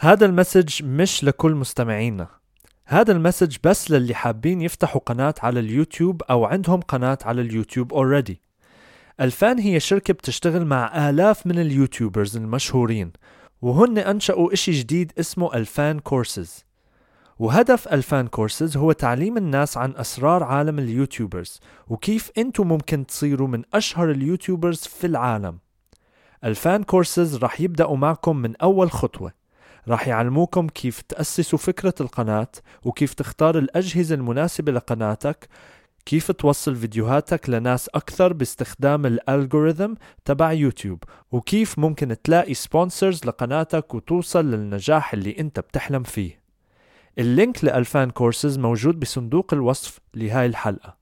هذا المسج مش لكل مستمعينا. هذا المسج بس للي حابين يفتحوا قناة على اليوتيوب أو عندهم قناة على اليوتيوب اوريدي الفان هي شركة بتشتغل مع آلاف من اليوتيوبرز المشهورين وهن أنشأوا إشي جديد اسمه الفان كورسز وهدف الفان كورسز هو تعليم الناس عن أسرار عالم اليوتيوبرز وكيف أنتم ممكن تصيروا من أشهر اليوتيوبرز في العالم. الفان كورسز رح يبدأوا معكم من أول خطوة. رح يعلموكم كيف تأسسوا فكرة القناة وكيف تختار الأجهزة المناسبة لقناتك كيف توصل فيديوهاتك لناس أكثر باستخدام الألغوريثم تبع يوتيوب وكيف ممكن تلاقي سبونسرز لقناتك وتوصل للنجاح اللي أنت بتحلم فيه. اللينك لألفان كورسز موجود بصندوق الوصف لهاي الحلقة.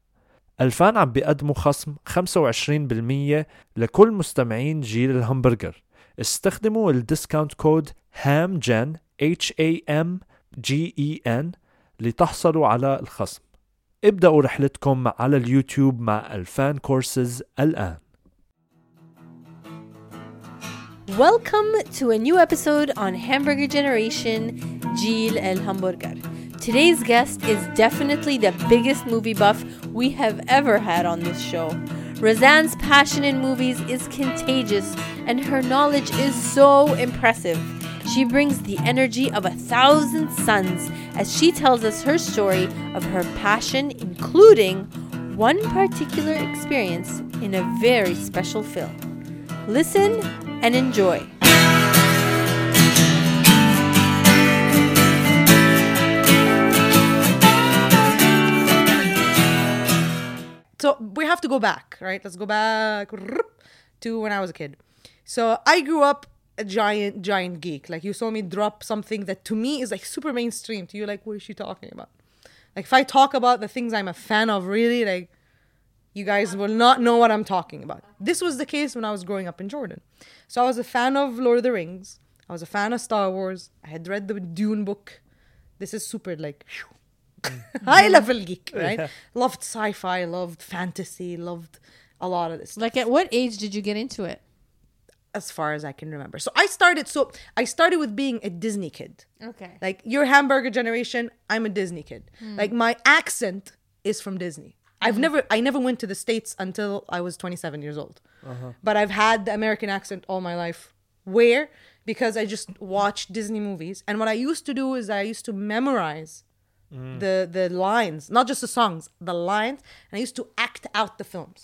ألفان عم بيقدموا خصم 25% لكل مستمعين جيل الهمبرجر. استخدموا الديسكاونت كود HAMGEN H A M G E N لتحصلوا على الخصم ابدأوا رحلتكم على اليوتيوب مع الفان كورسز الآن Welcome to a new episode on Hamburger Generation, El Hamburger. Today's guest is definitely the biggest movie buff we have ever had on this show. Razan's passion in movies is contagious, and her knowledge is so impressive. She brings the energy of a thousand suns as she tells us her story of her passion, including one particular experience in a very special film. Listen and enjoy. So we have to go back, right? Let's go back to when I was a kid. So I grew up a giant, giant geek. Like you saw me drop something that to me is like super mainstream. To you, like, what is she talking about? Like if I talk about the things I'm a fan of, really, like you guys will not know what I'm talking about. This was the case when I was growing up in Jordan. So I was a fan of Lord of the Rings. I was a fan of Star Wars. I had read the Dune book. This is super like high level geek, right? Yeah. Loved sci-fi, loved fantasy, loved a lot of this. Like, at what age did you get into it? As far as I can remember. So I started so I started with being a Disney kid. Okay. Like your hamburger generation, I'm a Disney kid. Hmm. Like my accent is from Disney. I've hmm. never I never went to the States until I was 27 years old. Uh-huh. But I've had the American accent all my life. Where? Because I just watched Disney movies. And what I used to do is I used to memorize hmm. the the lines, not just the songs, the lines. And I used to act out the films.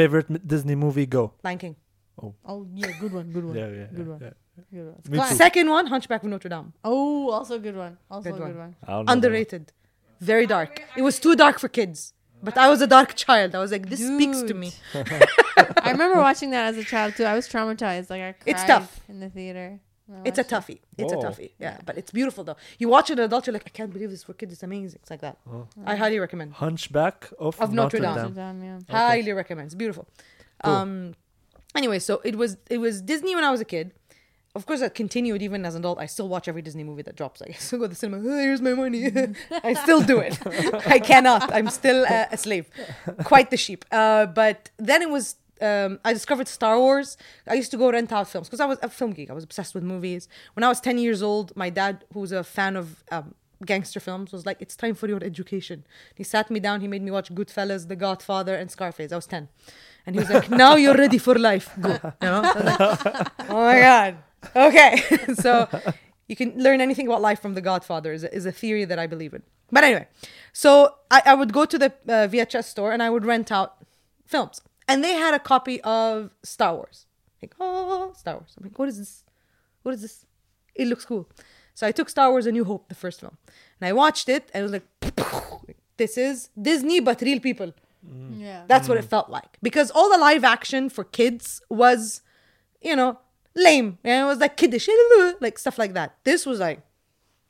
favorite Disney movie go Lion King. Oh, yeah, good one, good one. Yeah, yeah, good yeah, one. yeah. Good one. Me Classic. too. Second one, Hunchback of Notre Dame. Oh, also good one. Also Good a good one. one. I don't know underrated very dark it was too dark for kids but i was a dark child i was like this speaks to me I remember watching that as a child too. I was traumatized. Like I cried It's tough. in the theater. when I it's a watched it. toughie it's a toughie yeah but it's beautiful though you watch it as an adult you're like i can't believe this for kids it's amazing it's like that i highly recommend Hunchback of, Of Notre Dame. Notre Dame, yeah. highly recommend it's beautiful Cool. um anyway so it was it was disney when i was a kid of course, I continued even as an adult. I still watch every Disney movie that drops. I still go to the cinema. "Oh, here's my money. I still do it. I cannot. I'm still a, a slave. Quite the sheep. Uh, but then it was. Um, I discovered Star Wars. I used to go rent out films because I was a film geek. I was obsessed with movies. When I was 10 years old, my dad, who was a fan of um, gangster films, was like, "It's time for your education." He sat me down. He made me watch Goodfellas, The Godfather, and Scarface. I was 10, and he was like, "Now you're ready for life. Go." You know. Like, oh my god. Okay. so you can learn anything about life from The Godfather is a, is a theory that I believe in. But anyway, so I, I would go to the uh, VHS store and I would rent out films. And they had a copy of Star Wars. Like, oh, Star Wars. I'm like, what is this? What is this? It looks cool. So I took Star Wars A New Hope, the first film. And I watched it and it was like, this is Disney, but real people. Yeah. That's what it mm. felt like. Because all the live action for kids was, you know, lame. And it was like kiddish, like stuff like that. This was like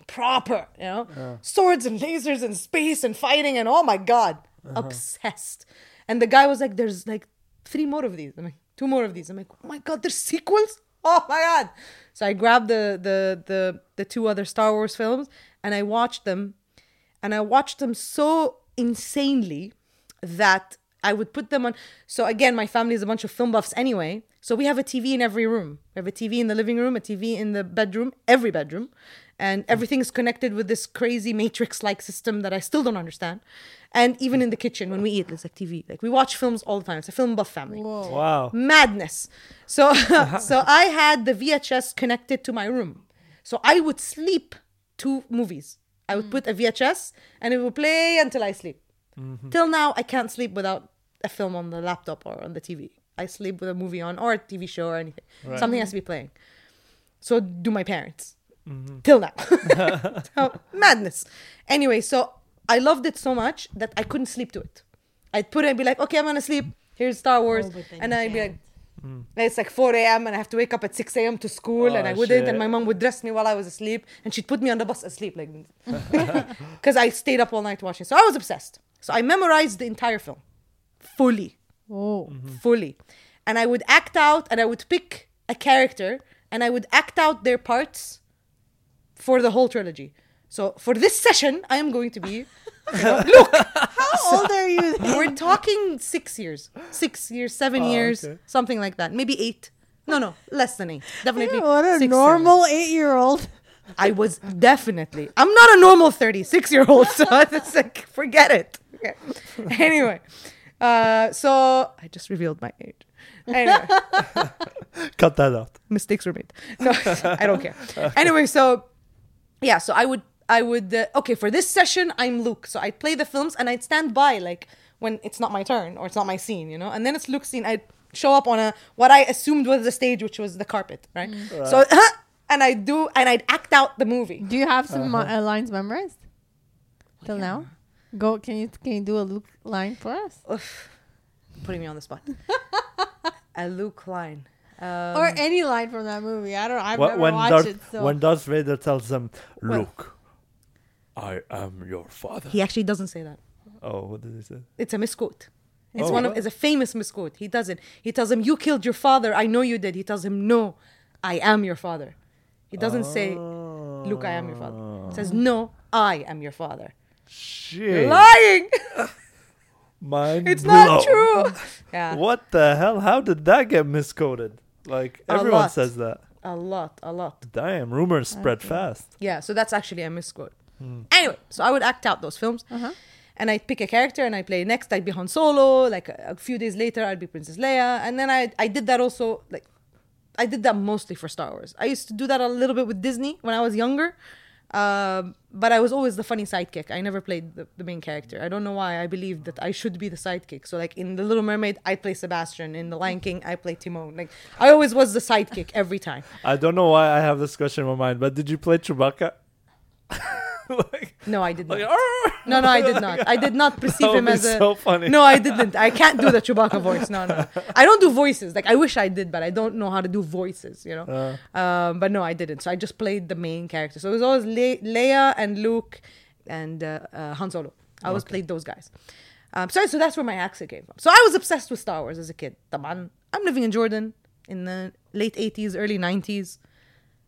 proper, you know, swords and lasers and space and fighting and oh my god, uh-huh. obsessed. And the guy was like, "There's like three more of these." I'm like, two more of these." I'm like, "Oh my god, there's sequels." Oh my god! So I grabbed the the the the two other Star Wars films and I watched them, and I watched them so insanely that I would put them on. So again, my family is a bunch of film buffs anyway. So we have a TV in every room. We have a TV in the living room, a TV in the bedroom, every bedroom. And everything is connected with this crazy matrix like system that I still don't understand. And even in the kitchen, when we eat, there's like TV. Like we watch films all the time. It's a film buff family Whoa. Wow. madness. So so I had the VHS connected to my room. So I would sleep to movies. I would mm. put a VHS and it would play until I sleep. Mm-hmm. Till now I can't sleep without a film on the laptop or on the TV. I sleep with a movie on or a TV show or anything. Something has to be playing. So do my parents. Mm-hmm. Till now. So, madness. Anyway, so I loved it so much that I couldn't sleep to it. I'd put it and be like, okay, I'm gonna sleep. Here's Star oh, Wars. Oh, and you then I'd be like, can't. it's like 4 a.m. and I have to wake up at 6 a.m. to school oh, and Oh, I wouldn't. shit. And my mom would dress me while I was asleep and she'd put me on the bus asleep like because I stayed up all night watching. So I was obsessed. So I memorized the entire film fully, Whoa. fully. And I would act out and I would pick a character and I would act out their parts for the whole trilogy. So for this session, I am going to be. Look! How old are you? then? We're talking six years, six years, seven Oh, years, okay. something like that. Maybe eight. No, no, less than eight. Definitely. what a six, normal eight-year-old. I was definitely. I'm not a normal 36 year old, so it's like forget it. Okay. Anyway, uh, so I just revealed my age. Anyway, Cut that out. mistakes were made. No, I don't care. Anyway, so yeah, so I would, I would. Uh, okay, for this session, I'm Luke, so I'd play the films and I'd stand by like when it's not my turn or it's not my scene, you know. And then it's Luke's scene. I'd show up on a what I assumed was the stage, which was the carpet, right? So. And I do, and I'd act out the movie. Do you have some uh, lines memorized till now? Go. Can you can you do a Luke line for us? Oof, putting me on the spot. a Luke line. Um, or any line from that movie. I don't. I've Wh- never when watched Darth, it. So when Darth Vader tells them, "Luke, "Look, I am your father." he actually doesn't say that. Oh, what did he say? It's a misquote. It's Oh. one of it's a famous misquote. He doesn't. He tells him, "You killed your father. I know you did." He tells him, "No, I am your father." He doesn't say, "Look, I am your father." He says, "No, I am your father." Shit. Lying. Mind it's not true. yeah, What the hell? How did that get miscoded? Like A everyone lot. says that. a lot, a lot. Damn, rumors spread fast. Yeah, so that's actually a misquote. Hmm. Anyway, so I would act out those films. Uh-huh. And I'd pick a character and I'd play next. I'd be Han Solo. Like a, a few days later, I'd be Princess Leia. And then I I did that also. Like I did that mostly for Star Wars. I used to do that a little bit with Disney when I was younger. Um, but I was always the funny sidekick. I never played the, the main character. I don't know why. I believed that I should be the sidekick. So like in The Little Mermaid, I play Sebastian. In The Lion King, I play Timon. Like I always was the sidekick every time. I don't know why I have this question in my mind, but did you play Chewbacca? like, no, I did not. Like, no, no, I did not. I did not perceive him as so a. Funny. No, I didn't. I can't do the Chewbacca voice. No, no. I don't do voices. Like I wish I did, but I don't know how to do voices. You know. Uh. Um, but no, I didn't. So I just played the main character. So it was always Le- Leia and Luke, and uh, uh, Han Solo. I always okay. played those guys. Um, sorry, so that's where my accent came from. So I was obsessed with Star Wars as a kid. I'm living in Jordan in the late 80s, early 90s.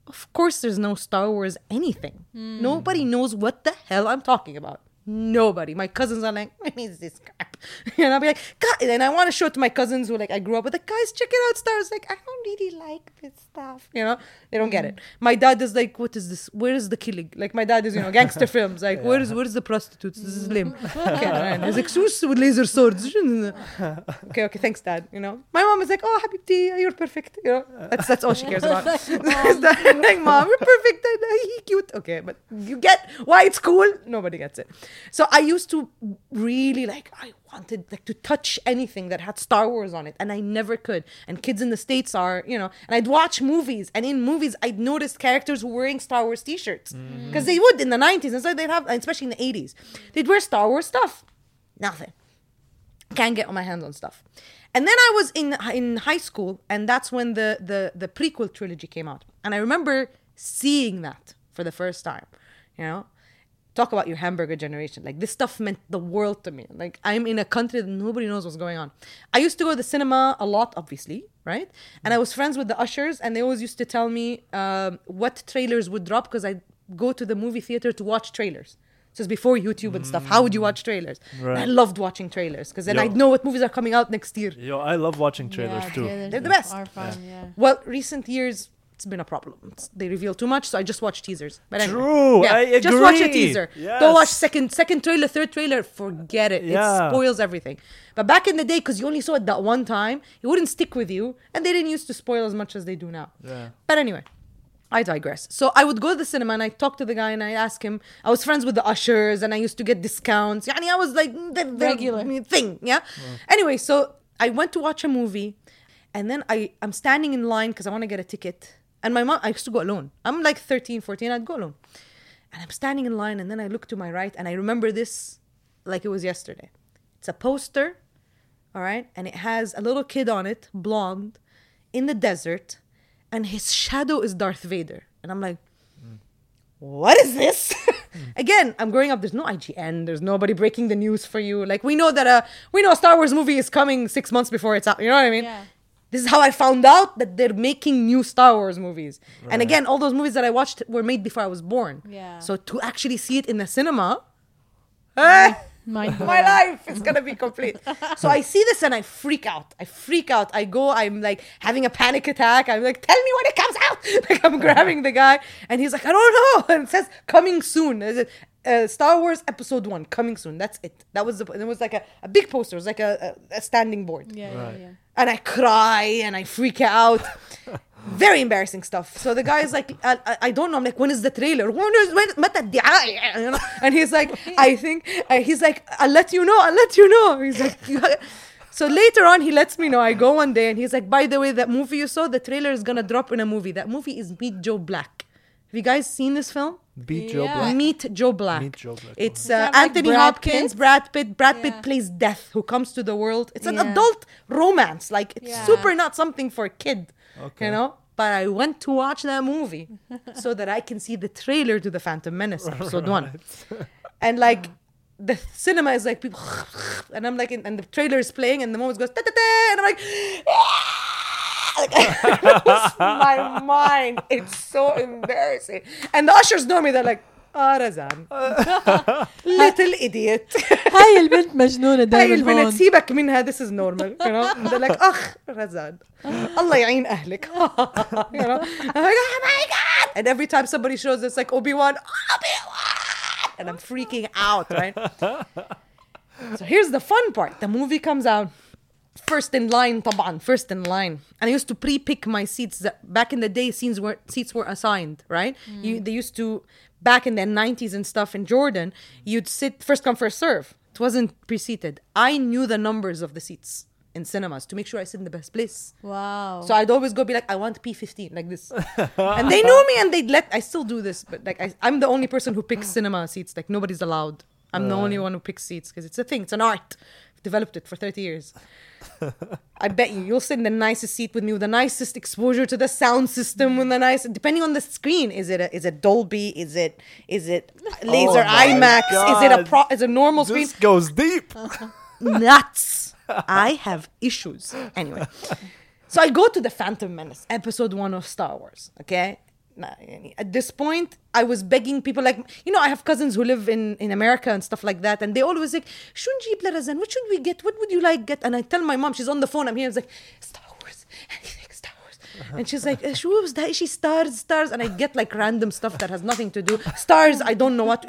Of course, there's no Star Wars anything. Hmm. Nobody knows what the hell I'm talking about. Nobody. My cousins are like, what is this crap? And I'll be like, God. And I want to show it to my cousins who like I grew up with. Like, guys, check it out, Stars Like, I don't really like this stuff. You know, they don't get it. My dad is like, what is this? Where is the killing? Like, my dad is, you know, gangster films. Like, where is where is the prostitutes? This is lame. Okay, and he's like, "Sus with laser swords. okay, okay, thanks, dad. You know, my mom is like, oh, Habibti, you're perfect. You know, that's that's all she cares about. like, mom, you're perfect. and, he cute. Okay, but you get why it's cool. Nobody gets it. So I used to really like. I wanted like to touch anything that had Star Wars on it, and I never could. And kids in the states are, you know, and I'd watch movies, and in movies I'd notice characters wearing Star Wars T-shirts mm. because they would in the '90s, and so they'd have, especially in the '80s, they'd wear Star Wars stuff. Nothing can't get on my hands on stuff. And then I was in in high school, and that's when the the the prequel trilogy came out. And I remember seeing that for the first time. You know, talk about your hamburger generation. Like this stuff meant the world to me. Like I'm in a country that nobody knows what's going on. I used to go to the cinema a lot, obviously, right? And I was friends with the ushers, and they always used to tell me um, what trailers would drop because I go to the movie theater to watch trailers. This is before YouTube and stuff. How would you watch trailers? And I loved watching trailers because then Yo. I'd know what movies are coming out next year. Yo, I love watching trailers yeah, too. trailers They're the best. Are fun, yeah. Well, recent years, it's been a problem. It's- they reveal too much, so I just watch teasers. But anyway. True, I agree. Just watch a agree. teaser. Don't watch second second trailer, third trailer. Forget it. Yeah. It spoils everything. But back in the day, because you only saw it that one time, it wouldn't stick with you, and they didn't used to spoil as much as they do now. Yeah. But anyway, I digress. So I would go to the cinema and I talk to the guy and I ask him. I was friends with the ushers and I used to get discounts. Yani I was like the, the Regular. thing. Yeah. Anyway, so I went to watch a movie, and then I I'm standing in line because I want to get a ticket. And my mom, I used to go alone. I'm like 13, 14. I'd go alone. And I'm standing in line, and then I look to my right, and I remember this like it was yesterday. It's a poster, all right, and it has a little kid on it, blonde, in the desert, and his shadow is Darth Vader. And I'm like, what is this? Again, I'm growing up. There's no IGN. There's nobody breaking the news for you. Like we know that a we know a Star Wars movie is coming six months before it's out. You know what I mean? Yeah. This is how I found out that they're making new Star Wars movies. And again, all those movies that I watched were made before I was born. Yeah. So to actually see it in the cinema, eh, Mind my blowing. life is gonna be complete. so I see this and I freak out. I freak out. I go. I'm like having a panic attack. I'm like, tell me when it comes out. Like I'm grabbing the guy, and he's like, I don't know. And it says coming soon uh, Star Wars Episode One coming soon. That's it. That was the. It was like a, a big poster. It was like a, a, a standing board. Yeah, right. yeah, yeah. And I cry and I freak out. Very embarrassing stuff. So the guy is like, I, I, I don't know. I'm like, when is the trailer? When is when? And he's like, I think uh, he's like, I'll let you know. I'll let you know. He's like. So later on, he lets me know. I go one day and he's like, by the way, that movie you saw, the trailer is gonna drop in a movie. That movie is Meet Joe Black. Have you guys seen this film? Beat Joe Yeah. Black. Meet Joe Black. Meet Joe Black. It's that uh, like Anthony Brad Hopkins, Pitt? Brad Pitt. Brad Yeah. Pitt plays Death, who comes to the world. It's an Yeah. adult romance. Like it's Yeah. super not something for a kid. Okay. You know. But I went to watch that movie so that I can see the trailer to the Phantom Menace episode one, and like. The cinema is like people, and I'm like, and the trailer is playing, and the moment goes, and I'm like, like I lost my mind. It's so embarrassing. And the ushers know me. They're like, ah, Razan. Little idiot. هاي البنت مجنونة هاي دايما البنت هون سيبك منها this is normal you know they're like اخ رزان الله يعين اهلك you know I'm like oh my god and every time somebody shows it's like Obi-Wan Obi-Wan and I'm freaking out right so here's the fun part the movie comes out first in line طبعا first in line and I used to pre-pick my seats that back in the day scenes were seats were assigned right you, they used to back in the 90s and stuff in Jordan you'd sit first come first serve it wasn't pre-seated I knew the numbers of the seats in cinemas to make sure I sit in the best place واو so I'd always go be like, I want P15, like this. and they knew me and they'd let, I still do this, but like, I, I'm the only person who picks cinema seats. Like, nobody's allowed. I'm the only one who picks seats because it's a thing, it's an art. I've developed it for 30 years. I bet you, you'll sit in the nicest seat with me with the nicest exposure to the sound system, with the nice, depending on the screen. Is it a, is it Dolby? Is it, is it laser Oh IMAX? Is it a pro, is a normal screen? This goes deep. nuts. I have issues. Anyway, so I go to the Phantom Menace, episode one of Star Wars. Okay at this point i was begging people like you know i have cousins who live in in america and stuff like that and they always like shouldn't what should we get? What would you like get? And i tell my mom she's on the phone i'm here I'm like star wars. Star wars. And she's like uh, was that? She stars stars. And i get like random stuff that has nothing to do. Stars i don't know what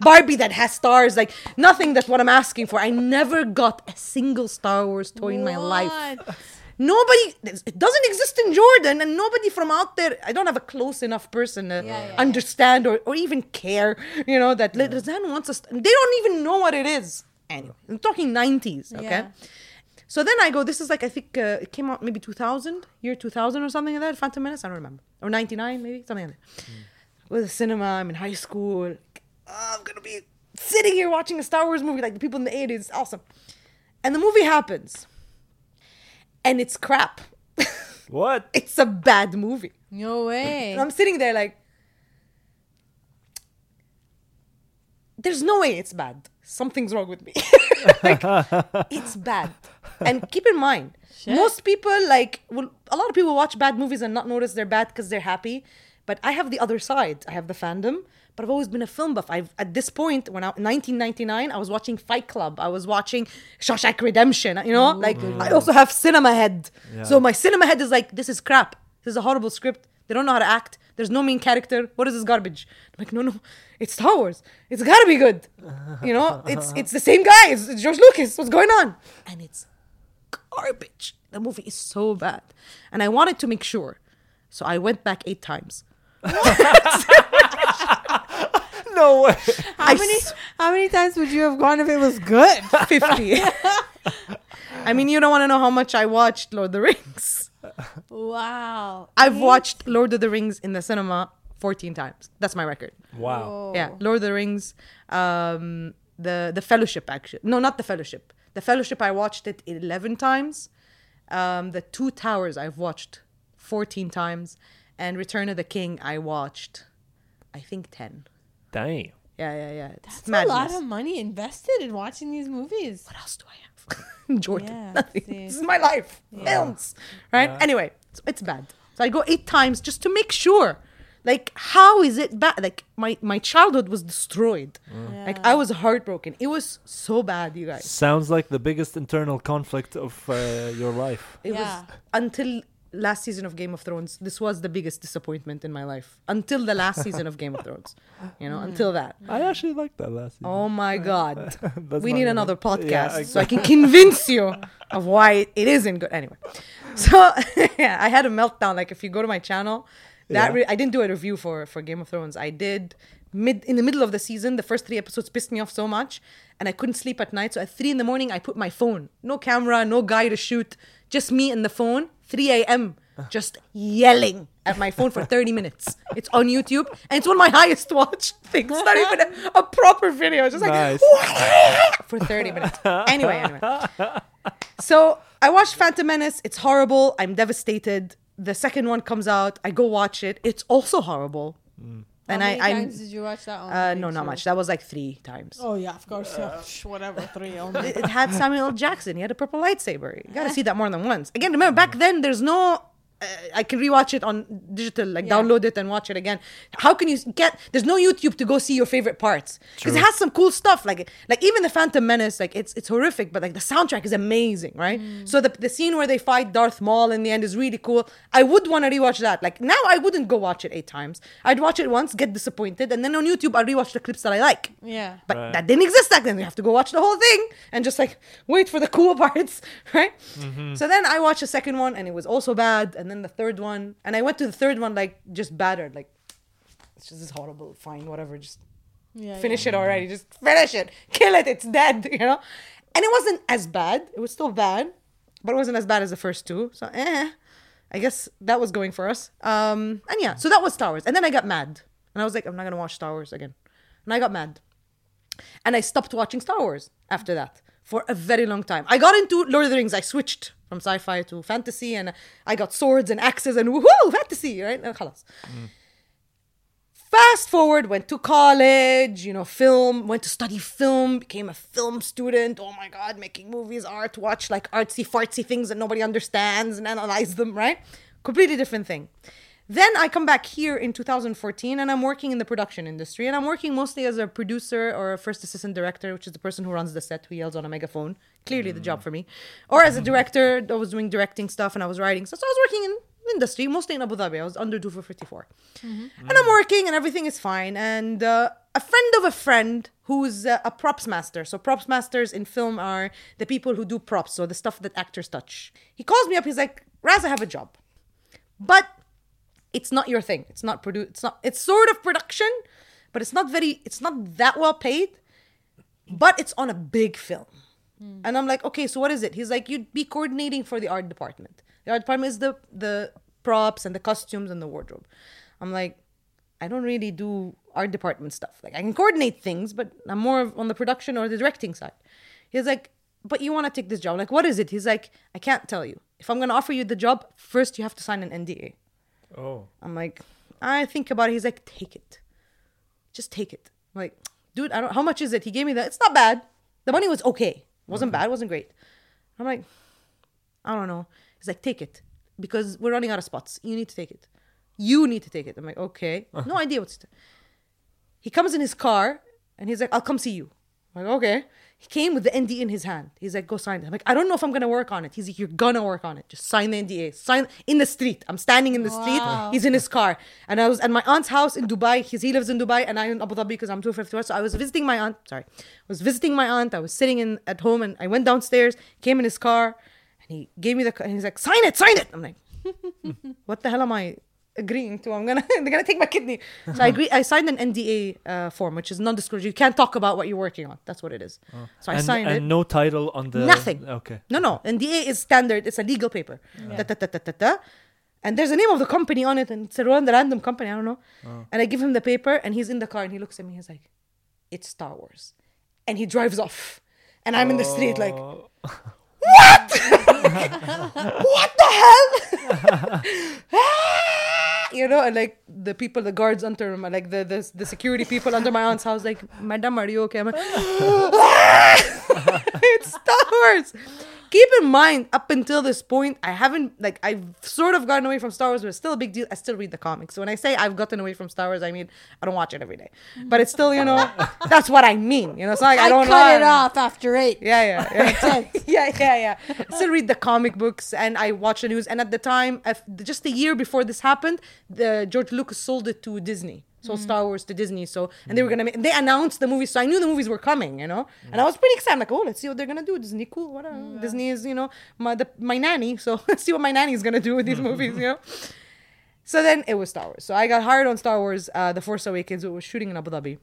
barbie that has stars like nothing that's what i'm asking for. I never got a single star wars toy what? in my life. Nobody, it doesn't exist in Jordan, and nobody from out there. I don't have a close enough person to Yeah, yeah, yeah. understand or, or even care. You know that yeah. Razan wants us. They don't even know what it is. Anyway, I'm talking 90s. Okay. Yeah. So then I go. This is like I think uh, it came out maybe 2000, year 2000 or something like that. Phantom Menace. I don't remember. Or 99 maybe something like that. With the cinema, I'm in high school. Like, oh, I'm gonna be sitting here watching a Star Wars movie like the people in the 80s. Awesome. And the movie happens. And it's crap. What? it's a bad movie. No way And I'm sitting there like, there's no way it's bad. Something's wrong with me. like, it's bad. And keep in mind, Shit. most people like, well, a lot of people watch bad movies and not notice they're bad because they're happy. But I have the other side. I have the fandom. But I've always been a film buff. I've at this point when I 1999, I was watching Fight Club. I was watching Shawshank Redemption. You know, like I also have cinema head. So my cinema head is like, this is crap. This is a horrible script. They don't know how to act. There's no main character. What is this garbage? I'm like, no, no, it's Star Wars. It's gotta be good. You know, it's it's the same guy. It's, it's George Lucas. What's going on? And it's garbage. The movie is so bad. And I wanted to make sure. So I went back eight times. No way. How many how many times would you have gone if it was good? 50. I mean, you don't want to know how much I watched Lord of the Rings. wow. I've watched Lord of the Rings in the cinema 14 times. That's my record. Wow. Yeah, Lord of the Rings, um, the the Fellowship actually. No, not the Fellowship. The Fellowship I watched it 11 times. Um, the Two Towers I've watched 14 times, and Return of the King I watched, I think 10. Dang. Yeah, yeah, yeah. It's That's a madness. lot of money invested in watching these movies. what else do I have? Jordan, Yeah, nothing. see. This is my life. Films, right? Anyway, so it's bad. So I go eight times just to make sure. Like, how is it bad? Like, my my childhood was destroyed. Like, I was heartbroken. It was so bad, you guys. Sounds like the biggest internal conflict of uh, your life. It Yeah. was until last season of Game of Thrones. This was the biggest disappointment in my life. Until the last season of Game of Thrones, you know, until that. I actually liked that last season. Oh my god. We need another podcast Yeah, so I can convince you of why it isn't good. Anyway, so yeah, I had a meltdown. Like if you go to my channel, that Yeah. re- I didn't do a review for for Game of Thrones. I did mid in the middle of the season. The first three episodes pissed me off so much, and I couldn't sleep at night. So at three in the morning, I put my phone, no camera, no guy to shoot, just me and the phone. 3 a.m. Just yelling at my phone for 30 minutes. It's on YouTube and it's one of my highest watched things. It's not even a, a proper video. It's just like Nice. for 30 minutes. Anyway, anyway. So I watched Phantom Menace. It's horrible. I'm devastated. The second one comes out. I go watch it. It's also horrible. And How I, many I'm times did you watch that one? uh, no, not much. That was like three times. Oh yeah, of course. Yeah. Shh, Whatever, three only. It, it had Samuel L. Jackson. He had a purple lightsaber. You gotta see that more than once. Again, remember back then, there's no. Uh, I can rewatch it on digital, like Yeah. download it and watch it again. How can you get? There's no YouTube to go see your favorite parts because it has some cool stuff. Like, like even the Phantom Menace, like it's it's horrific, but like the soundtrack is amazing, right? So the the scene where they fight Darth Maul in the end is really cool. I would want to rewatch that. Like now, I wouldn't go watch it eight times. I'd watch it once, get disappointed, and then on YouTube, I'll rewatch the clips that I like. Yeah. But Right. that didn't exist back then. You have to go watch the whole thing and just like wait for the cool parts, right? So then I watched the second one and it was also bad. And then the third one, and I went to the third one like just battered. Like, it's just this horrible. Fine, whatever. Just Yeah. finish it already. Just finish it. Kill it. It's dead, you know? And it wasn't as bad. It was still bad, but it wasn't as bad as the first two. So, eh. I guess that was going for us. Um, and yeah, so that was Star Wars. And then I got mad. And I was like, I'm not going to watch Star Wars again. And I got mad. And I stopped watching Star Wars after that for a very long time. I got into Lord of the Rings. I switched from sci-fi to fantasy, and I got swords and axes and woohoo, fantasy, right? And خلاص. Fast forward, went to college, you know, film, went to study film, became a film student. Oh my God, making movies, art, watch like artsy fartsy things that nobody understands and analyze them, right? Completely different thing. Then I come back here in 2014 and I'm working in the production industry and I'm working mostly as a producer or a first assistant director, which is the person who runs the set, who yells on a megaphone. Clearly the job for me. Or as a director, I was doing directing stuff and I was writing. So, so I was working in industry, mostly in Abu Dhabi. I was under twofour54. And I'm working and everything is fine. And uh, a friend of a friend who's uh, a props master. So props masters in film are the people who do props, so the stuff that actors touch. He calls me up. He's like, Raz, I have a job. But it's not your thing. It's not produ It's not. It's sort of production, but it's not very. It's not that well paid. But it's on a big film, and I'm like, okay, so what is it? He's like, you'd be coordinating for the art department. The art department is the the props and the costumes and the wardrobe. I'm like, I don't really do art department stuff. Like I can coordinate things, but I'm more on the production or the directing side. He's like, but you want to take this job? I'm like, what is it? He's like, I can't tell you. If I'm gonna offer you the job, first you have to sign an NDA. Oh. I'm like, I think about it. He's like, take it. Just take it. I'm like, dude, I don't how much is it? He gave me that. It's not bad. The money was okay. Wasn't bad, wasn't great. I'm like, I don't know. He's like, take it. Because we're running out of spots. You need to take it. You need to take it. I'm like, okay. Uh-huh. No idea what's He comes in his car and he's like, I'll come see you. I'm like, okay. He came with the NDA in his hand. He's like, go sign it. I'm like, I don't know if I'm gonna work on it. He's like, you're gonna work on it. Just sign the NDA. Sign in the street. I'm standing in the Wow. street. He's in his car. And I was at my aunt's house in Dubai. He's, he lives in Dubai and I'm in Abu Dhabi because I'm 251. So I was visiting my aunt. Sorry. I was visiting my aunt. I was sitting in at home and I went downstairs, came in his car, and he gave me the and he's like, sign it, sign it. I'm like, what the hell am I agreeing to? I'm gonna they're gonna take my kidney. So I agree. I signed an NDA uh, form, which is non-disclosure. You can't talk about what you're working on. That's what it is. So I and, signed and it. no title on the Nothing. Okay. No, no. NDA is standard. It's a legal paper. Da, da, da, da. And there's a name of the company on it, and it's a random random company. I don't know. And I give him the paper, and he's in the car, and he looks at me. He's like, "It's Star Wars," and he drives off. And I'm in the street, like, Oh. what? the hell? You know, and like the people, the guards under him, like the, the the security people under my aunt's house, like, Madam, are you okay? I'm like, it's Star Wars. Keep in mind, up until this point, I haven't like I've sort of gotten away from Star Wars, but it's still a big deal. I still read the comics. So when I say I've gotten away from Star Wars, I mean I don't watch it every day, but it's still you know that's what I mean. You know, it's not like I, I, don't cut it off after eight. Yeah, yeah, yeah. yeah, yeah, yeah. Still read the comic books and I watch the news. And at the time, just a year before this happened, the George Lucas sold it to Disney. Sold mm. Star Wars to Disney. So and they were mm. gonna make. They announced the movies, so I knew the movies were coming. You know, mm. and I was pretty excited. Like, oh, let's see what they're gonna do. Disney, cool. Whatever. Disney is, you know, my the, my nanny. So let's see what my nanny is gonna do with these movies. You know. So then it was Star Wars. So I got hired on Star Wars, uh, The Force Awakens. It was shooting in Abu Dhabi,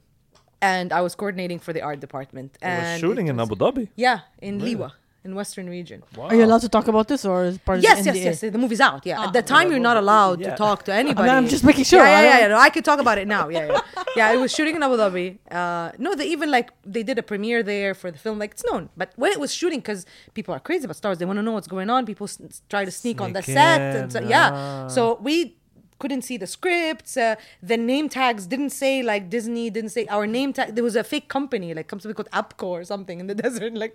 and I was coordinating for the art department. And It was shooting it in Abu Dhabi. yeah, in Liwa, in Western region. Wow. Are you allowed to talk about this or is part Yes, of yes, the NDA? yes. Yes? The movie's out. Yeah, Ah. at the time you're not allowed Yeah. to talk to anybody. I'm just making sure. Yeah, I yeah, yeah, yeah. No, I could talk about it now. Yeah, yeah. yeah, it was shooting in Abu Dhabi. Uh, no, they even like they did a premiere there for the film. Like it's known, but when it was shooting, because people are crazy about stars, they want to know what's going on. People s- s- try to sneak, on the Sneak set, and so, yeah. ah. So we couldn't see the scripts. Uh, the name tags didn't say like Disney. Didn't say our name tag. There was a fake company, like something called Apco or something in the desert. Like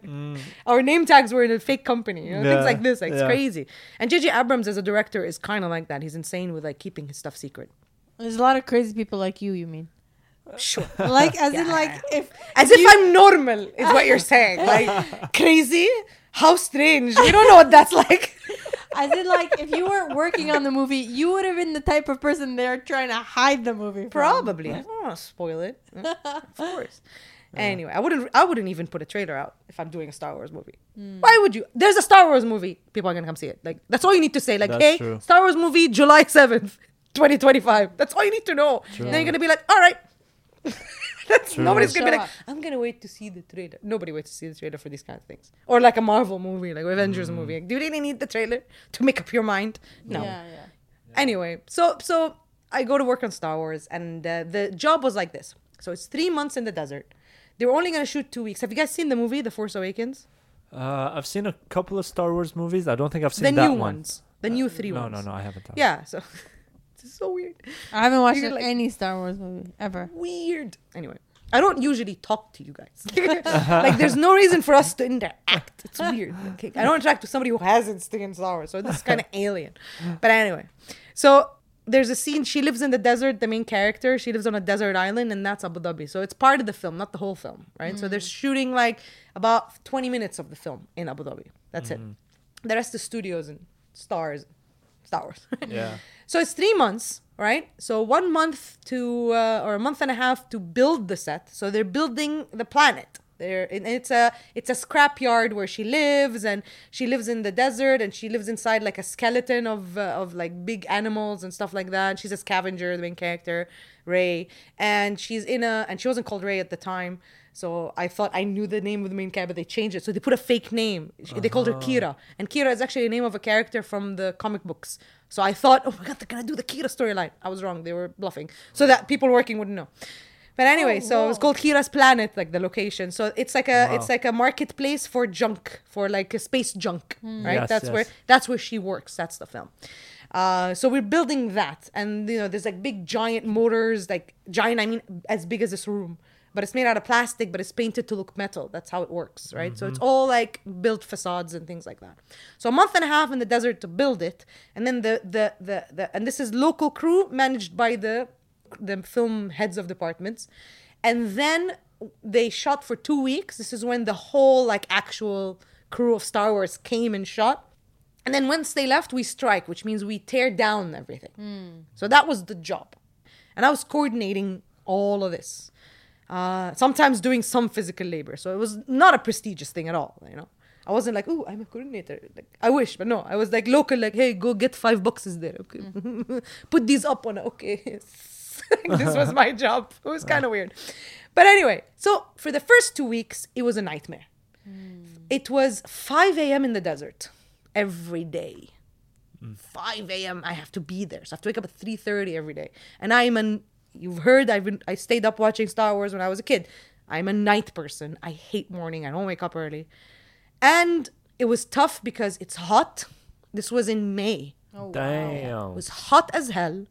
our name tags were in a fake company. You know, Yeah, things like this. Like it's crazy. And J.J. Abrams as a director is kind of like that. He's insane with like keeping his stuff secret. There's a lot of crazy people like you, you mean? Sure. Like, as in, like, if. As if I'm normal, is what you're saying. Like crazy? How strange. We don't know what that's like. As in, like, if you weren't working on the movie, you would have been the type of person they're trying to hide the movie from. Probably. I don't want to spoil it. of course. Anyway, I wouldn't. I wouldn't even put a trailer out if I'm doing a Star Wars movie. Hmm. Why would you? There's a Star Wars movie. People are gonna come see it. Like that's all you need to say. Like, That's hey, true. Star Wars movie, July seventh, twenty twenty five. That's all you need to know. Then you're gonna be like, all right. That's True. nobody's gonna be like, up. I'm gonna wait to see the trailer. Nobody waits to see the trailer for these kind of things. Or like a Marvel movie, like Avengers movie. Like, do you really need the trailer to make up your mind? No. Yeah, yeah. Anyway, so so I go to work on Star Wars, and uh, the job was like this. So it's three months in the desert. They were only gonna shoot two weeks. Have you guys seen the movie The Force Awakens? Uh, I've seen a couple of Star Wars movies. I don't think I've seen the that new one. ones, the new three no, ones. no, no, I haven't. Yeah. So this is so weird. I haven't watched like- any Star Wars movie ever. Weird. Anyway, I don't usually talk to you guys. Uh-huh. like, there's no reason for us to interact. It's weird. Okay? I don't interact with somebody who hasn't seen Star Wars, so this is kind of alien. But anyway, so there's a scene. She lives in the desert. The main character. She lives on a desert island, and that's Abu Dhabi. So it's part of the film, not the whole film, right? So they're mm. shooting like about 20 minutes of the film in Abu Dhabi. That's it. Mm-hmm. The rest is studios and stars, Star Wars. Yeah. So it's three months, right? So one month to uh, or a month and a half to build the set. So they're building the planet. There, it's a it's a scrapyard where she lives, and she lives in the desert, and she lives inside like a skeleton of uh, of like big animals and stuff like that. She's a scavenger, the main character, Rey, and she's in a and she wasn't called Rey at the time. So I thought I knew the name of the main character, but they changed it. So they put a fake name. She- They called her Kira, and Kira is actually a name of a character from the comic books. So I thought, oh my god, they're gonna do the Kira storyline. I was wrong. They were bluffing, so that people working wouldn't know. But anyway, so it was called Kira's Planet, like the location. So it's like a Wow. it's like a marketplace for junk, for like a space junk, right? Yes, that's where that's where she works. That's the film. Uh, so we're building that, and you know, there's like big giant motors, like giant. I mean, as big as this room, but it's made out of plastic, but it's painted to look metal. That's how it works, right? So it's all like built facades and things like that. So a month and a half in the desert to build it, and then the the the, the and this is local crew managed by the the film heads of departments, and then they shot for two weeks. This is when the whole like actual crew of Star Wars came and shot. And then once they left, we strike, which means we tear down everything. So that was the job. And I was coordinating all of this. Uh, sometimes doing some physical labor. So it was not a prestigious thing at all, you know. I wasn't like, oh, I'm a coordinator. Like I wish, but no, I was like local, like, hey, go get five boxes there. Okay. Put these up on. Okay. this was my job. It was kind of uh-huh. weird. But anyway, so for the first two weeks, it was a nightmare. Hmm. It was 5 a.m. in the desert every day. Hmm. 5 a.m. I have to be there. So I have to wake up at 3:30 every day. And I'm an you've heard I've been I stayed up watching Star Wars when I was a kid. I'm a night person. I hate morning. I don't wake up early. And it was tough because it's hot. This was in May. Oh, Damn. It was hot as hell.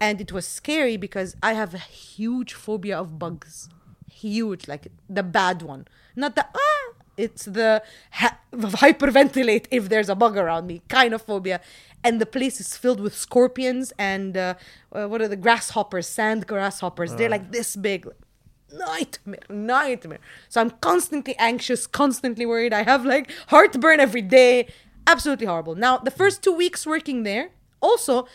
And it was scary because I have a huge phobia of bugs. Huge, like the bad one. Not the ah, it's the ha- hyperventilate if there's a bug around me kind of phobia. And the place is filled with scorpions and uh, uh, what are the grasshoppers, sand grasshoppers. They're like this big. Nightmare, nightmare. So I'm constantly anxious, constantly worried. I have like heartburn every day. Absolutely horrible. Now, the first two weeks working there, also,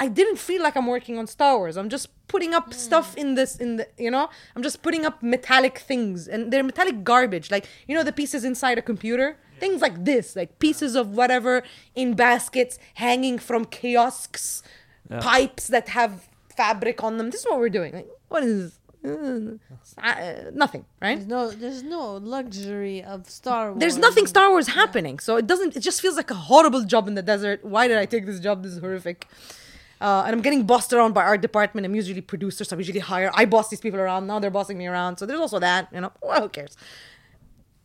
I didn't feel like I'm working on Star Wars. I'm just putting up stuff in this in the you know, I'm just putting up metallic things and they're metallic garbage. Like, you know the pieces inside a computer? Things like this, like pieces of whatever in baskets hanging from kiosks, pipes that have fabric on them. This is what we're doing. Like, what is uh, uh, nothing, right? There's no, there's no luxury of Star Wars. There's nothing Star Wars happening. So it doesn't, it just feels like a horrible job in the desert. Why did I take this job? This is horrific. Uh, and I'm getting bossed around by our department. I'm usually producer, so I usually hire. I boss these people around. Now they're bossing me around. So there's also that, you know. Well, who cares?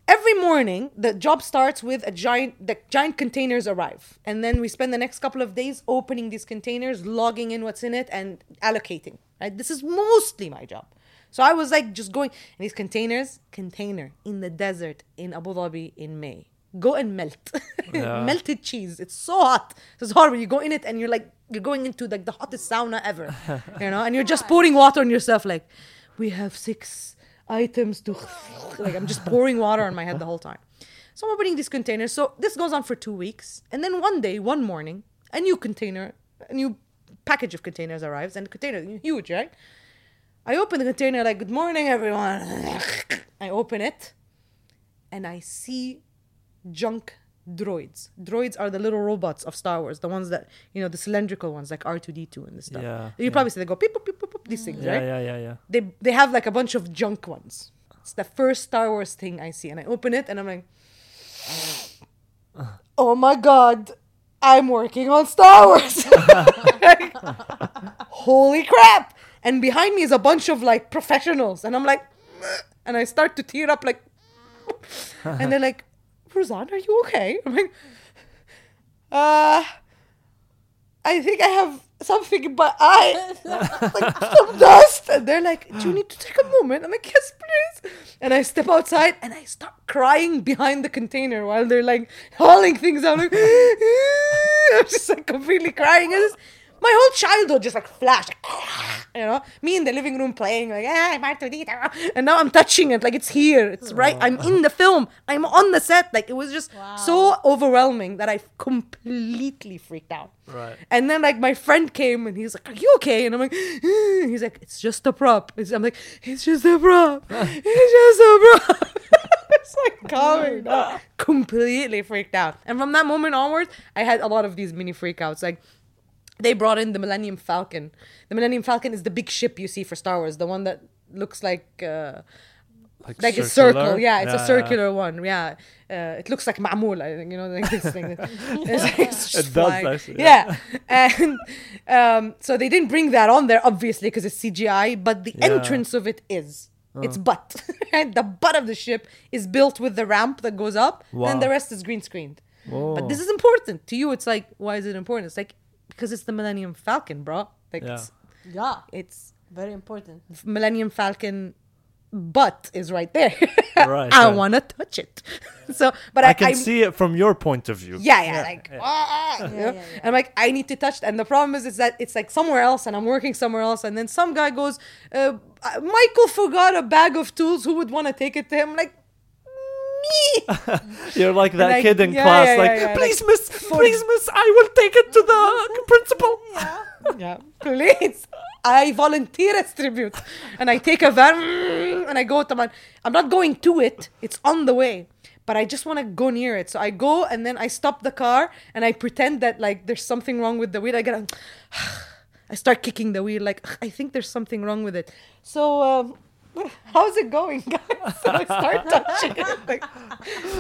Every morning, the job starts with a giant, the giant containers arrive. And then we spend the next couple of days opening these containers, logging in what's in it, and allocating. Right? This is mostly my job. So I was like just going, and these containers, container in the desert in Abu Dhabi in May. Go and melt. Yeah. Melted cheese. It's so hot. It's horrible. You go in it and you're like, you're going into like the hottest sauna ever. you know, and you're just pouring water on yourself, like, we have six items to like I'm just pouring water on my head the whole time. So I'm opening these containers. So this goes on for two weeks. And then one day, one morning, a new container, a new package of containers arrives, and the container huge, right? I open the container like, good morning, everyone. I open it and I see junk droids. Droids are the little robots of Star Wars, the ones that, you know, the cylindrical ones like R2D2 and this stuff. Yeah, You yeah. probably see they go beep, beep, beep, beep, beep, these things, Yeah, right? yeah, yeah, yeah. They, they have like a bunch of junk ones. It's the first Star Wars thing I see. And I open it and I'm like, oh my God, I'm working on Star Wars. Like, holy crap. And behind me is a bunch of like professionals. And I'm like, and I start to tear up like, and they're like, Rosanne, are you okay? I'm like, uh, I think I have something in my eye, like some dust. And they're like, do you need to take a moment? I'm like, yes, please. And I step outside and I start crying behind the container while they're like hauling things out. Like, I'm just like completely crying. And my whole childhood just like flashed, you know. Me in the living room playing like, ah, I'm R2D2. and now I'm touching it like it's here. It's right. I'm in the film. I'm on the set. Like it was just so overwhelming that I completely freaked out. Right. And then like my friend came and he's like, "Are you okay?" And I'm like, "He's like, it's just a prop." It's, I'm like, "It's just a prop. It's just a prop." it's like calming down. Completely freaked out. And from that moment onwards, I had a lot of these mini freakouts. Like they brought in the Millennium Falcon. The Millennium Falcon is the big ship you see for Star Wars, the one that looks like. Uh, like a circle. Yeah, it's a circular one. Yeah, uh, it looks like think you know, like this thing. It's, It does flying. actually, Yeah, and um, so they didn't bring that on there, obviously, because it's CGI. But the Yeah. entrance of it is. It's butt, and the butt of the ship is built with the ramp that goes up, Wow. and the rest is green screened. Whoa. But this is important to you. It's like, why is it important? It's like because it's the Millennium Falcon, bro. Like Yeah. it's, Yeah, it's very important. Millennium Falcon butt is right there. Right, I right. want to touch it. so, but I, I can I- see it from your point of view. yeah, yeah, like, ah, ah, you know? yeah, yeah. I'm like, I need to touch it. And the problem is, is that it's like somewhere else, and I'm working somewhere else. And then some guy goes, uh, Michael forgot a bag of tools. Who would want to take it to him? Like, me. You're like that kid in yeah, class, yeah, like, yeah, please, like, miss, please, miss, I will take it to the principal. yeah, please. I volunteer as tribute, and I take a van and I go to my. I'm not going to it; it's on the way. But I just want to go near it, so I go and then I stop the car and I pretend that like there's something wrong with the wheel. I get, a, I start kicking the wheel like I think there's something wrong with it. So. Um, How's it going, guys? So I start touching it. Like,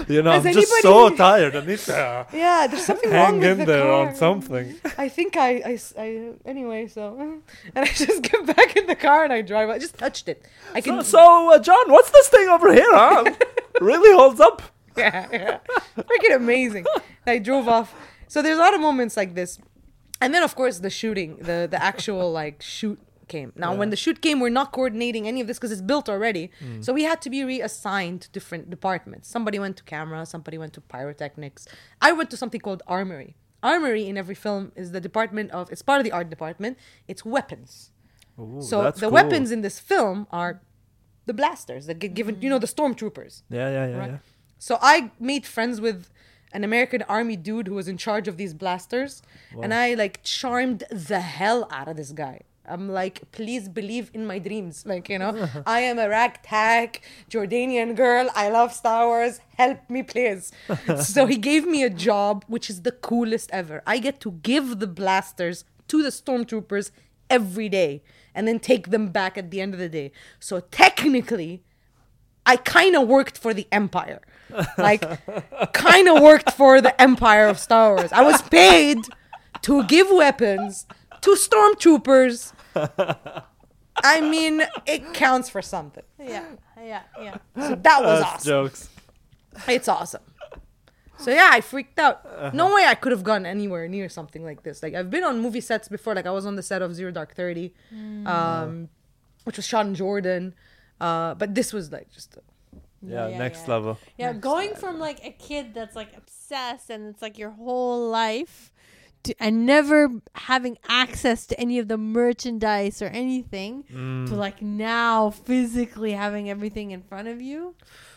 You know, I'm just so tired. I need to uh, yeah, there's something wrong hang with in the there car. on something. I think I, I, I, anyway, so, and I just get back in the car and I drive. I just touched it. I So, can, so uh, John, what's this thing over here? Huh? really holds up. yeah, yeah. freaking amazing. I drove off. So there's a lot of moments like this, and then of course the shooting, the the actual like shoot came. Now when the shoot came, we're not coordinating any of this because it's built already. Mm. So we had to be reassigned to different departments. Somebody went to camera, somebody went to pyrotechnics. I went to something called armory. Armory in every film is the department of. It's part of the art department. It's weapons. Ooh, So the cool. weapons in this film are the blasters that get given, you know, the stormtroopers. Yeah, yeah, yeah, Right. yeah. So I made friends with an American army dude who was in charge of these blasters, and I like charmed the hell out of this guy. I'm like, please believe in my dreams. Like, you know, I am a ragtag Jordanian girl. I love Star Wars. Help me, please. so he gave me a job, which is the coolest ever. I get to give the blasters to the stormtroopers every day and then take them back at the end of the day. So technically, I kind of worked for the Empire. Like, kind of worked for the Empire of Star Wars. I was paid to give weapons to stormtroopers. I mean, it counts for something. Yeah, yeah, yeah. So that was That's awesome. jokes. It's awesome. So yeah, I freaked out. No way I could have gone anywhere near something like this. Like I've been on movie sets before. Like I was on the set of Zero Dark Thirty, um, which was shot in Jordan. Uh, but this was like just Yeah, yeah, next yeah. level. Yeah, going from like a kid that's like obsessed and it's like your whole life to, and never having access to any of the merchandise or anything Mm. to like now physically having everything in front of you.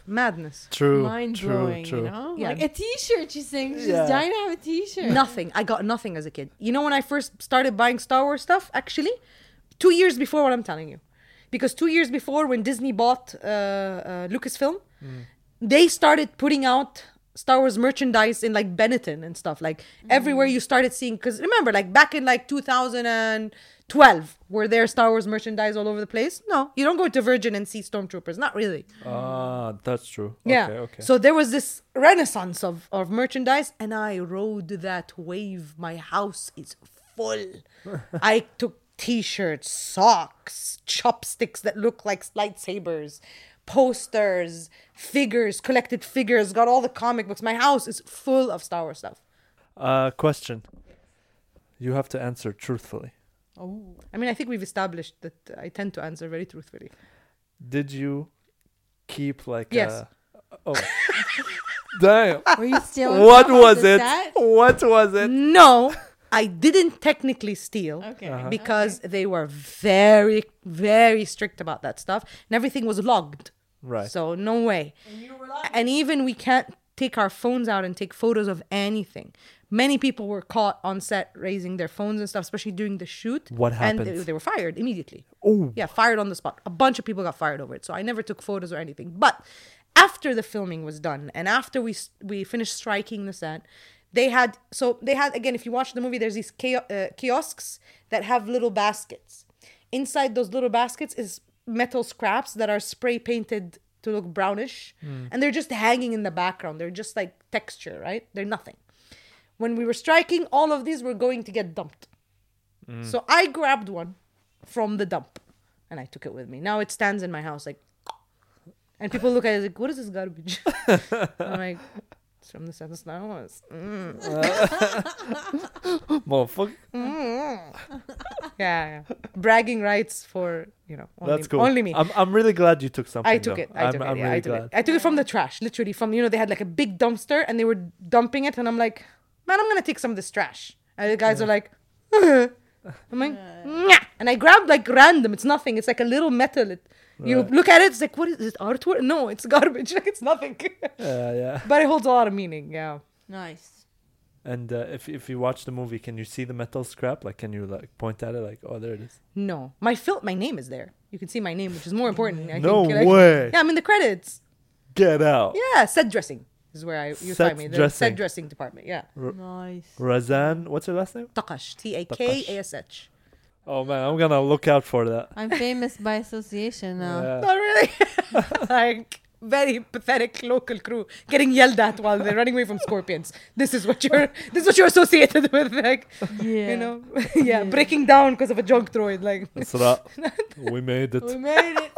madness. True, Mind true, blowing, true. you know? Yeah. Like a t shirt, she's saying she's Yeah. dying to have a t shirt. Nothing. I got nothing as a kid. You know when I first started buying Star Wars stuff? Actually, two years before what I'm telling you, because two years before when Disney bought uh, uh, Lucasfilm, they started putting out Star Wars merchandise in like Benetton and stuff. Like everywhere you started seeing, because remember, like back in like 2012, were there Star Wars merchandise all over the place? No, you don't go to Virgin and see Stormtroopers. Not really. Ah, that's true. Yeah. Okay, okay. So there was this renaissance of, of merchandise, and I rode that wave. My house is full. I took t shirts, socks, chopsticks that look like lightsabers, posters, figures, collected figures, got all the comic books. My house is full of Star Wars stuff. uh, question. You have to answer truthfully. Oh. I mean, I think we've established that I tend to answer very truthfully. Did you keep like Yes. a oh damn Were you still what was it what was it No, I didn't technically steal. Okay. Uh-huh. because they were very very strict about that stuff and everything was logged right. So no way. And you and even we can't take our phones out and take photos of anything. Many people were caught on set raising their phones and stuff especially during the shoot. What and happened? they, they were fired immediately. Oh. Yeah fired on the spot. A bunch of people got fired over it so i never took photos or anything. But after the filming was done and after we we finished striking the set they had so they had again if you watch the movie there's these kio- uh, kiosks that have little baskets. Inside those little baskets is metal scraps that are spray painted to look brownish hmm. and they're just hanging in the background. They're just like texture right? They're nothing. When we were striking all of these were going to get dumped. Hmm. So I grabbed one from the dump and I took it with me. Now it stands in my house like and people look at it like, what is this garbage? I'm like, it's from the set of Star Wars. Mm. motherfucker yeah, yeah. Bragging rights for you know. Only, That's cool. Only me. I'm, I'm really glad you took something. I took though. it. I I'm, took I'm it. Yeah, really I took glad. it. I took it from the trash, literally from you know they had like a big dumpster and they were dumping it, and I'm like, man, I'm gonna take some of this trash. And the guys are like, I'm like, "Nyah." and I grabbed like random. It's nothing. It's like a little metal. It, you look at it. It's like, what is it? Artwork? No, it's garbage. Like it's nothing. Yeah, yeah. but it holds a lot of meaning. Yeah. Nice. And uh, if if you watch the movie, can you see the metal scrap? Like, can you like point at it? Like, oh, there it is. No, my film, my name is there. You can see my name, which is more important. I No think. Like- way. Yeah, I'm in the credits. Get out. Yeah, set dressing is where I you Set find me. The dressing. set dressing department. Yeah, Nice. Razan, what's her last name? Takash. T A K A S H. Oh man, I'm gonna look out for that. I'm famous by association now. Yeah. Not really. like very pathetic local crew getting yelled at while they're running away from scorpions. This is what you're. This is what you're associated with. Like Yeah. you know, yeah, breaking down because of a junk droid. Like Isra, we made it. We made it.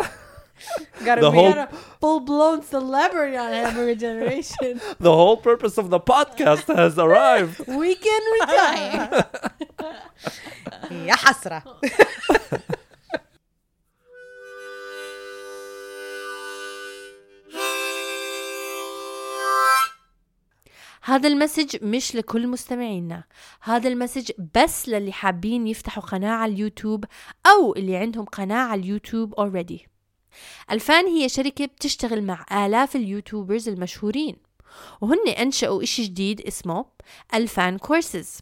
Gotta The be- whole- a full blown celebrity on Hamburger Generation. The whole purpose of the podcast has arrived. We can retire. يا حسرة. هذا المسج مش لكل مستمعينا هذا المسج بس للي حابين يفتحوا قناة على اليوتيوب أو اللي عندهم قناة على اليوتيوب already الفان هي شركة بتشتغل مع آلاف اليوتيوبرز المشهورين وهن أنشأوا إشي جديد اسمه الفان كورسز.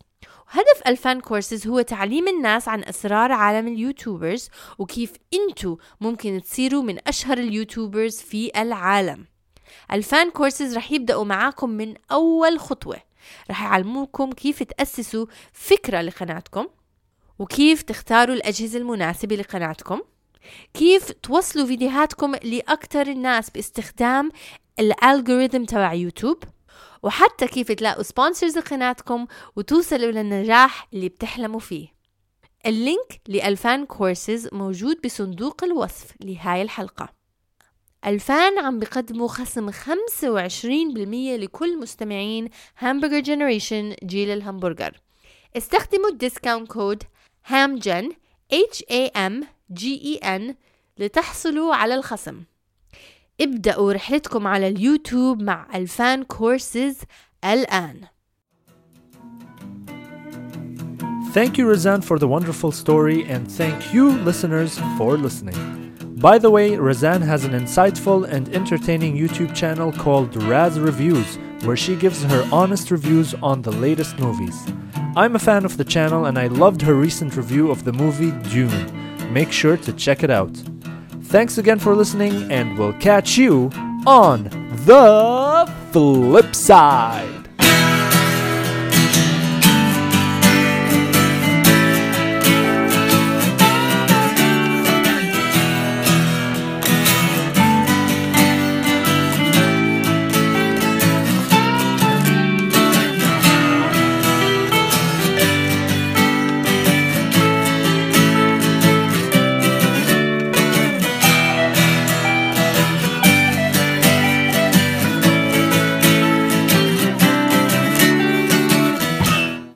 هدف الفان كورسز هو تعليم الناس عن أسرار عالم اليوتيوبرز وكيف إنتو ممكن تصيروا من أشهر اليوتيوبرز في العالم. الفان كورسز رح يبدأوا معاكم من أول خطوة. رح يعلموكم كيف تأسسوا فكرة لقناتكم وكيف تختاروا الأجهزة المناسبة لقناتكم. كيف توصلوا فيديوهاتكم لأكثر الناس باستخدام الالجوريثم تبع يوتيوب؟ وحتى كيف تلاقوا سبونسرز لقناتكم وتوصلوا للنجاح اللي بتحلموا فيه. اللينك لألفان كورسز موجود بصندوق الوصف لهاي الحلقة. ألفان عم بقدموا خصم 25% لكل مستمعين همبرجر جنريشن جيل الهمبرجر. استخدموا الديسكاونت كود HAMGEN H A M G E N لتحصلوا على الخصم ابدأوا رحلتكم على اليوتيوب مع الفان كورسز الآن Thank you, Razan, for the wonderful story, and thank you, listeners, for listening. By the way, Razan has an insightful and entertaining YouTube channel called Raz Reviews, where she gives her honest reviews on the latest movies. I'm a fan of the channel and I loved her recent review of the movie Dune. Make sure to check it out. Thanks again for listening, and we'll catch you on the flip side.